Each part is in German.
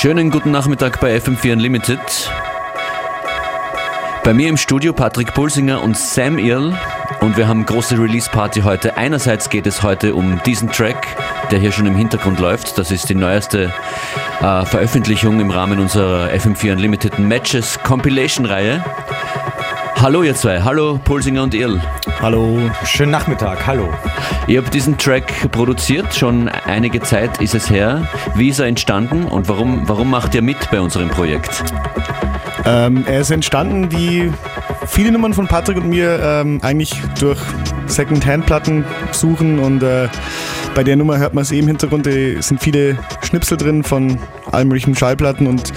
Schönen guten Nachmittag bei FM4 Unlimited. Bei mir im Studio Patrick Pulsinger und Sam Earl und wir haben große Release-Party heute. Einerseits geht es heute um diesen Track, der hier schon im Hintergrund läuft. Das ist die neueste äh, Veröffentlichung im Rahmen unserer FM4 Unlimited Matches Compilation-Reihe. Hallo ihr zwei, hallo Pulsinger und Earl. Hallo. Schönen Nachmittag, hallo. Ihr habt diesen Track produziert, schon einige Zeit ist es her. Wie ist er entstanden und warum, warum macht ihr mit bei unserem Projekt? Ähm, er ist entstanden wie viele Nummern von Patrick und mir ähm, eigentlich durch Second-Hand-Platten suchen und äh, bei der Nummer hört man es eh im Hintergrund, es sind viele Schnipsel drin von allen möglichen Schallplatten und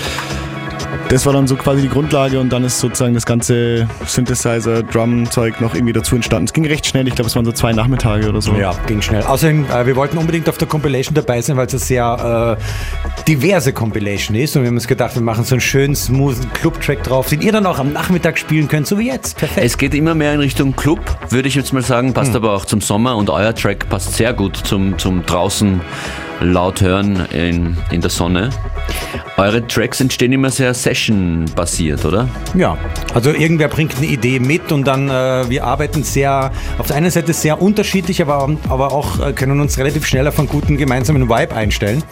das war dann so quasi die Grundlage und dann ist sozusagen das ganze Synthesizer, Drum-Zeug noch irgendwie dazu entstanden. Es ging recht schnell, ich glaube, es waren so zwei Nachmittage oder so. Ja, ging schnell. Außerdem, äh, wir wollten unbedingt auf der Compilation dabei sein, weil es eine sehr äh, diverse Compilation ist und wir haben uns gedacht, wir machen so einen schönen, smoothen Club-Track drauf, den ihr dann auch am Nachmittag spielen könnt, so wie jetzt. Perfekt. Es geht immer mehr in Richtung Club, würde ich jetzt mal sagen, passt hm. aber auch zum Sommer und euer Track passt sehr gut zum, zum draußen laut hören in, in der Sonne. Eure Tracks entstehen immer sehr session-basiert, oder? Ja, also irgendwer bringt eine Idee mit und dann äh, wir arbeiten sehr, auf der einen Seite sehr unterschiedlich, aber, aber auch äh, können uns relativ schnell auf einen guten gemeinsamen Vibe einstellen.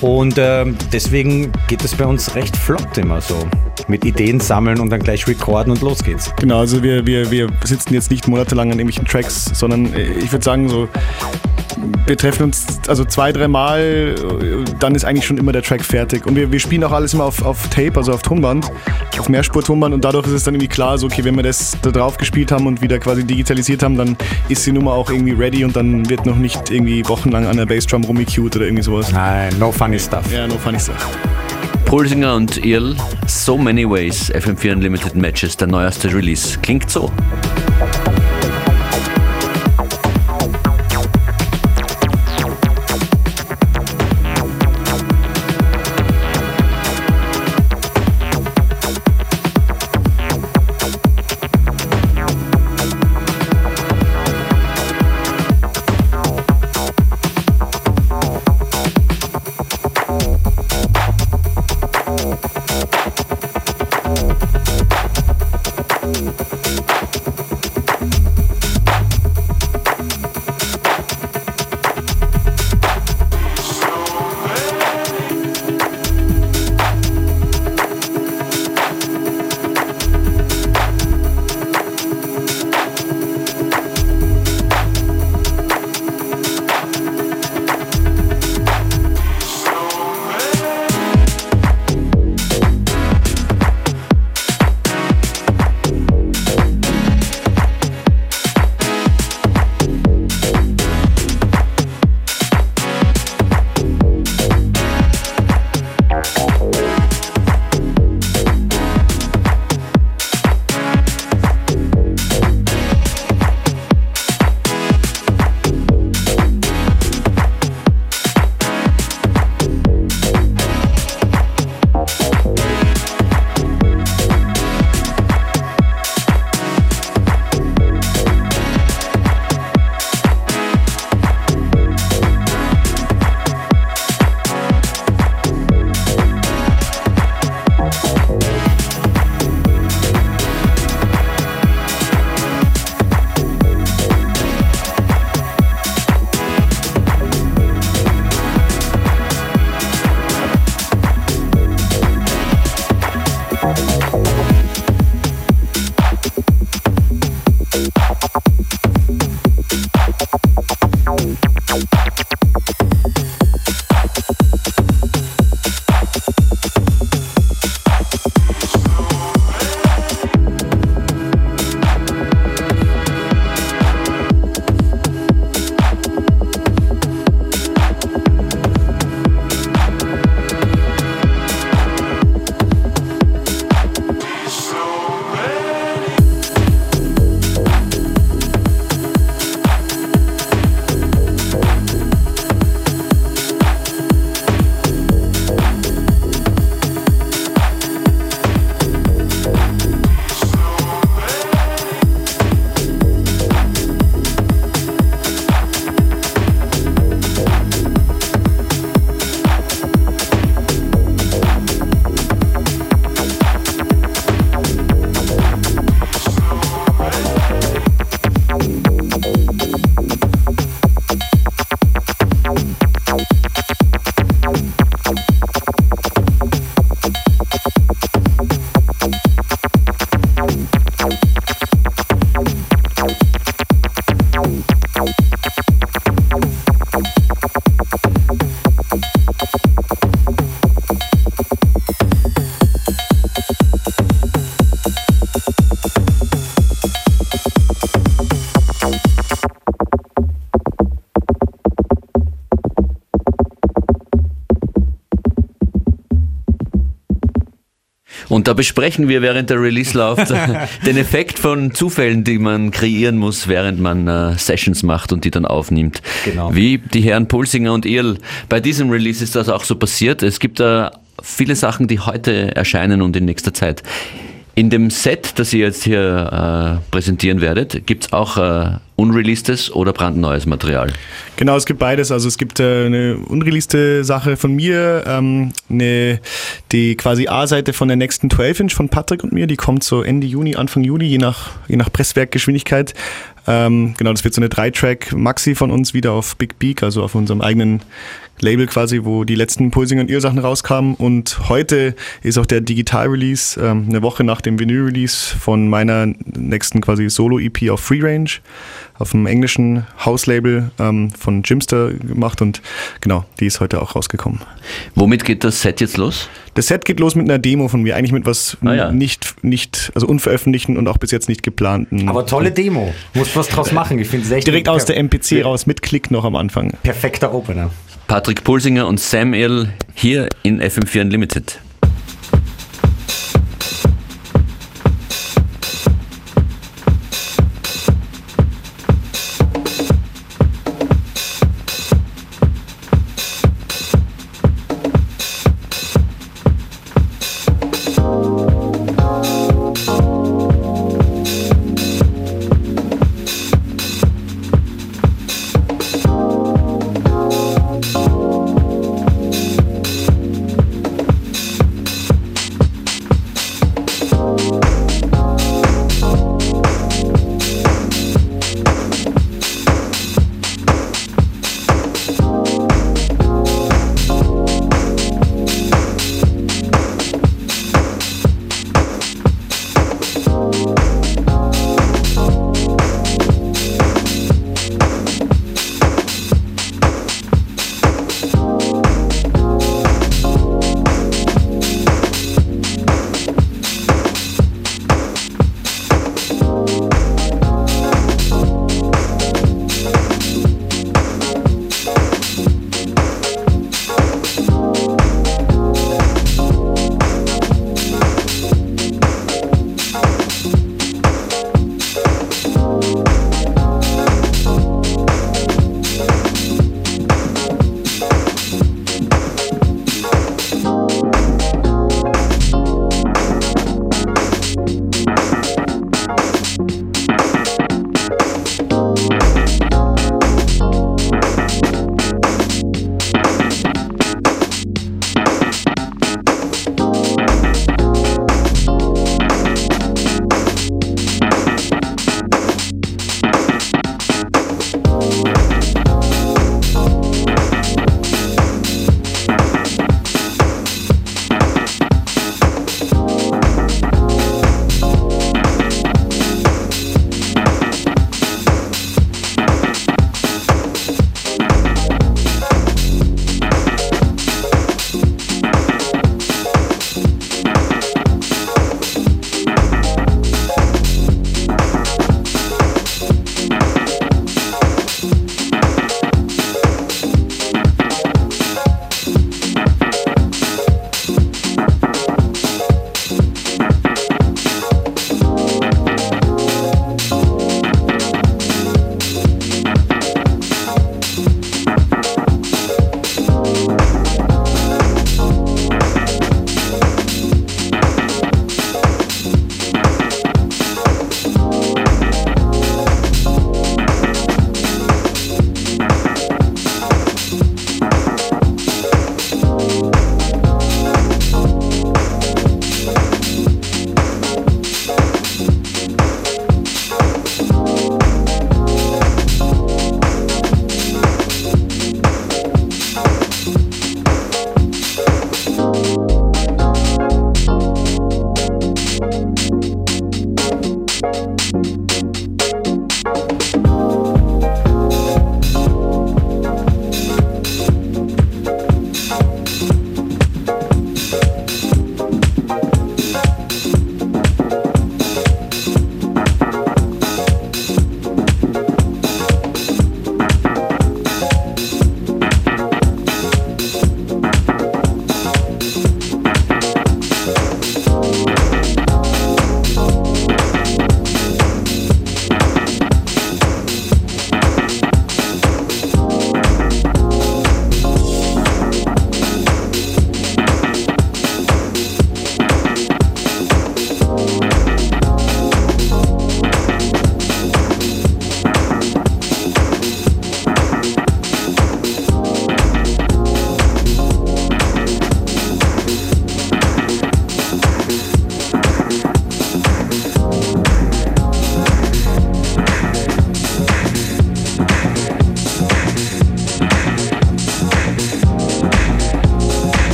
Und äh, deswegen geht es bei uns recht flott immer so. Mit Ideen sammeln und dann gleich recorden und los geht's. Genau, also wir, wir, wir sitzen jetzt nicht monatelang an irgendwelchen Tracks, sondern äh, ich würde sagen so wir treffen uns also zwei, dreimal, dann ist eigentlich schon immer der Track fertig. Und wir, wir spielen auch alles immer auf, auf Tape, also auf Tonband, auf Mehrspur-Tonband und dadurch ist es dann irgendwie klar, so okay, wenn wir das da drauf gespielt haben und wieder quasi digitalisiert haben, dann ist die Nummer auch irgendwie ready und dann wird noch nicht irgendwie wochenlang an der Bassdrum rumgecued oder irgendwie sowas. Nein, no funny stuff. Ja, no funny stuff. Pulsinger und Irl, So Many Ways, FM4 Unlimited Matches, der neueste Release. Klingt so. Und da besprechen wir während der Release läuft den Effekt von Zufällen, die man kreieren muss, während man äh, Sessions macht und die dann aufnimmt. Genau. Wie die Herren Pulsinger und Irl. Bei diesem Release ist das auch so passiert. Es gibt da viele Sachen, die heute erscheinen und in nächster Zeit. In dem Set, das ihr jetzt hier äh, präsentieren werdet, gibt es auch äh, unreleastes oder brandneues Material? Genau, es gibt beides. Also es gibt äh, eine unreleaste Sache von mir, ähm, eine, die quasi A-Seite von der nächsten 12-Inch von Patrick und mir, die kommt so Ende Juni, Anfang Juli, je nach, je nach Presswerkgeschwindigkeit. Ähm, genau, das wird so eine Drei-Track-Maxi von uns wieder auf Big Beak, also auf unserem eigenen Label quasi, wo die letzten Pulsing und Ihr-Sachen rauskamen. Und heute ist auch der Digital-Release, ähm, eine Woche nach dem Vinyl-Release von meiner nächsten quasi Solo-EP auf Free Range, auf dem englischen House-Label ähm, von Jimster gemacht und genau, die ist heute auch rausgekommen. Womit geht das Set jetzt los? Das Set geht los mit einer Demo von mir, eigentlich mit was ah, ja. nicht, nicht, also unveröffentlichten und auch bis jetzt nicht geplanten. Aber tolle Demo, musst was draus machen. Ich finde es echt Direkt aus der MPC raus mit Klick noch am Anfang. Perfekter Opener. Patrick Pulsinger und Sam Earl hier in FM4 Unlimited.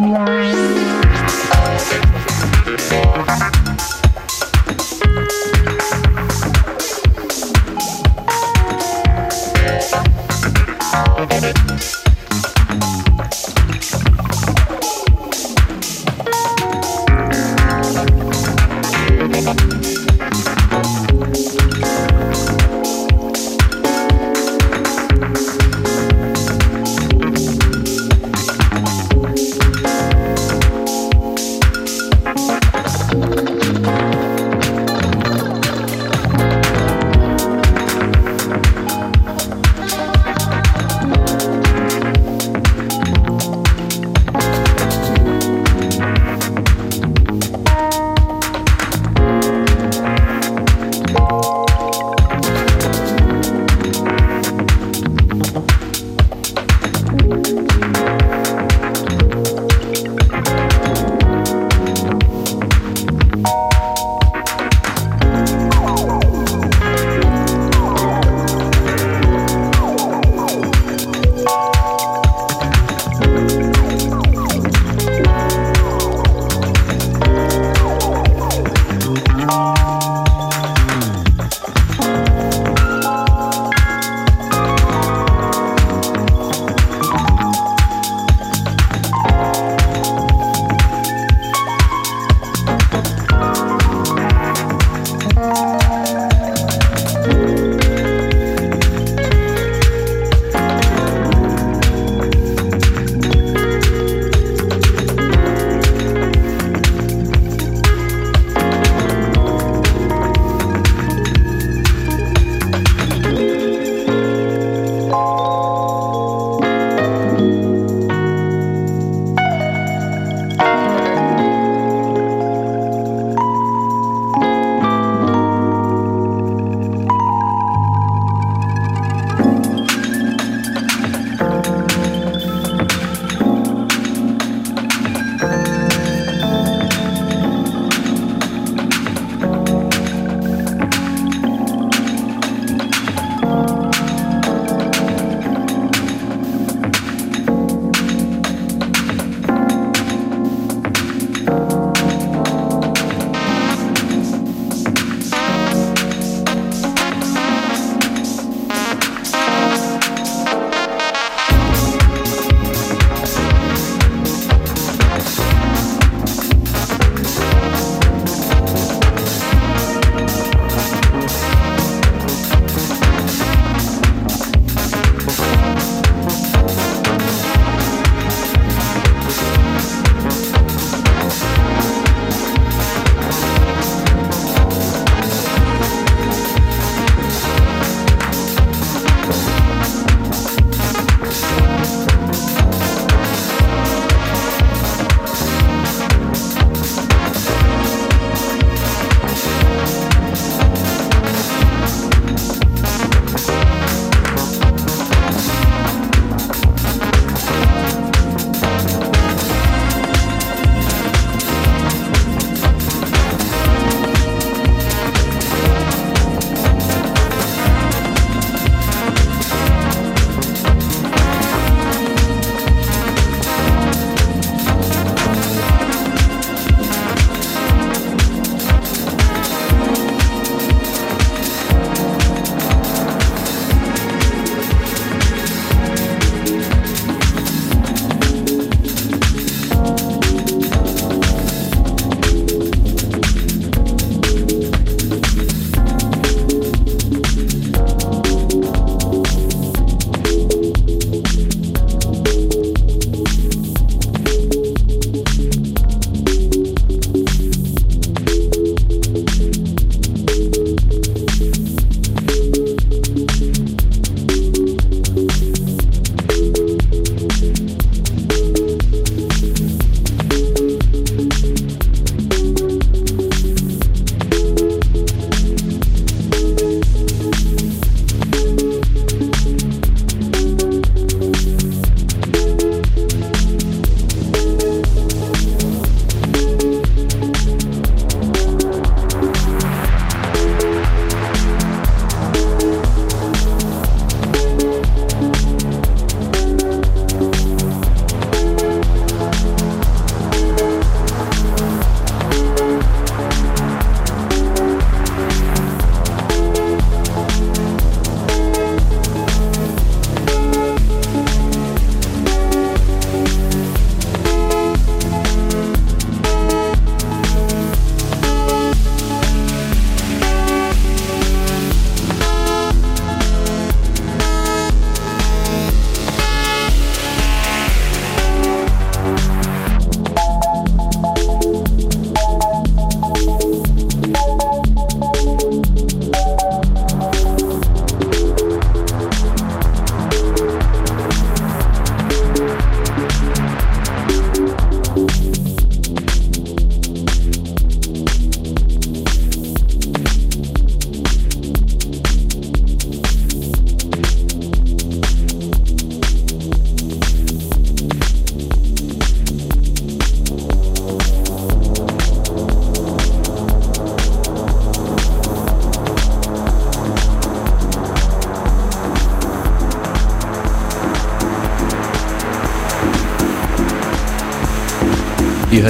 Bye.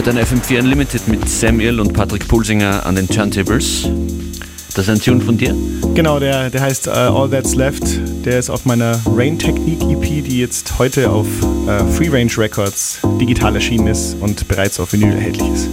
Hört ein FM4 Unlimited mit Sam Ill und Patrick Pulsinger an den Turntables. Das ist ein Tune von dir? Genau, der, der heißt uh, All That's Left. Der ist auf meiner Rain Technique EP, die jetzt heute auf uh, Free Range Records digital erschienen ist und bereits auf Vinyl erhältlich ist.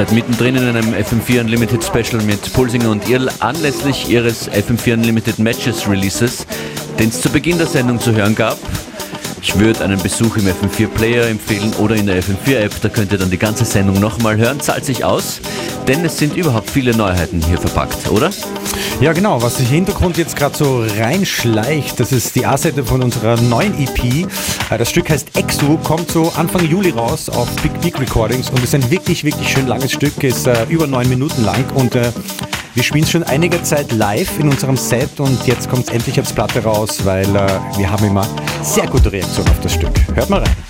Seid mittendrin in einem FM4 Unlimited Special mit Pulsinger und Irl anlässlich ihres FM4 Unlimited Matches Releases, den es zu Beginn der Sendung zu hören gab. Ich würde einen Besuch im FM4 Player empfehlen oder in der FM4 App, da könnt ihr dann die ganze Sendung nochmal hören. Zahlt sich aus, denn es sind überhaupt viele Neuheiten hier verpackt, oder? Ja, genau. Was sich Hintergrund jetzt gerade so reinschleicht, das ist die A-Seite von unserer neuen EP. Äh, das Stück heißt Exo, kommt so Anfang Juli raus auf Big Big Recordings und ist ein wirklich, wirklich schön langes Stück, ist äh, über neun Minuten lang und äh, wir spielen es schon einige Zeit live in unserem Set und jetzt kommt es endlich als Platte raus, weil äh, wir haben immer sehr gute Reaktionen auf das Stück. Hört mal rein.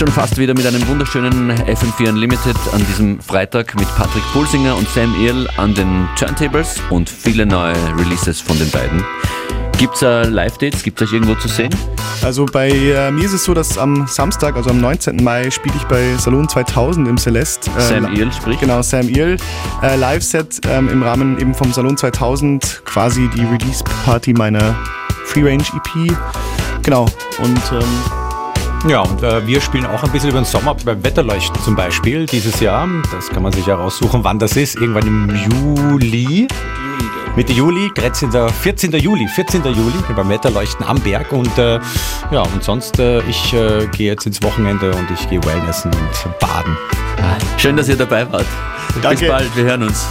Schon fast wieder mit einem wunderschönen FM4 Unlimited an diesem Freitag mit Patrick Pulsinger und Sam Earl an den Turntables und viele neue Releases von den beiden. Gibt's uh, Live-Dates? Gibt's euch irgendwo zu sehen? Also bei äh, mir ist es so, dass am Samstag, also am 19. Mai, spiele ich bei Salon 2000 im Celeste. Äh, Sam Earl spricht? Genau, Sam Earl. Äh, Live-Set ähm, im Rahmen eben vom Salon 2000, quasi die Release-Party meiner Free-Range-EP. Genau, und... Ähm, ja, und äh, wir spielen auch ein bisschen über den Sommer beim Wetterleuchten zum Beispiel dieses Jahr. Das kann man sich ja raussuchen, wann das ist. Irgendwann im Juli. Mitte Juli, 13. 14. Juli, 14. Juli beim Wetterleuchten am Berg und äh, ja, und sonst, äh, ich äh, gehe jetzt ins Wochenende und ich gehe Wellnessen und baden. Schön, dass ihr dabei wart. Danke. Bis bald, wir hören uns.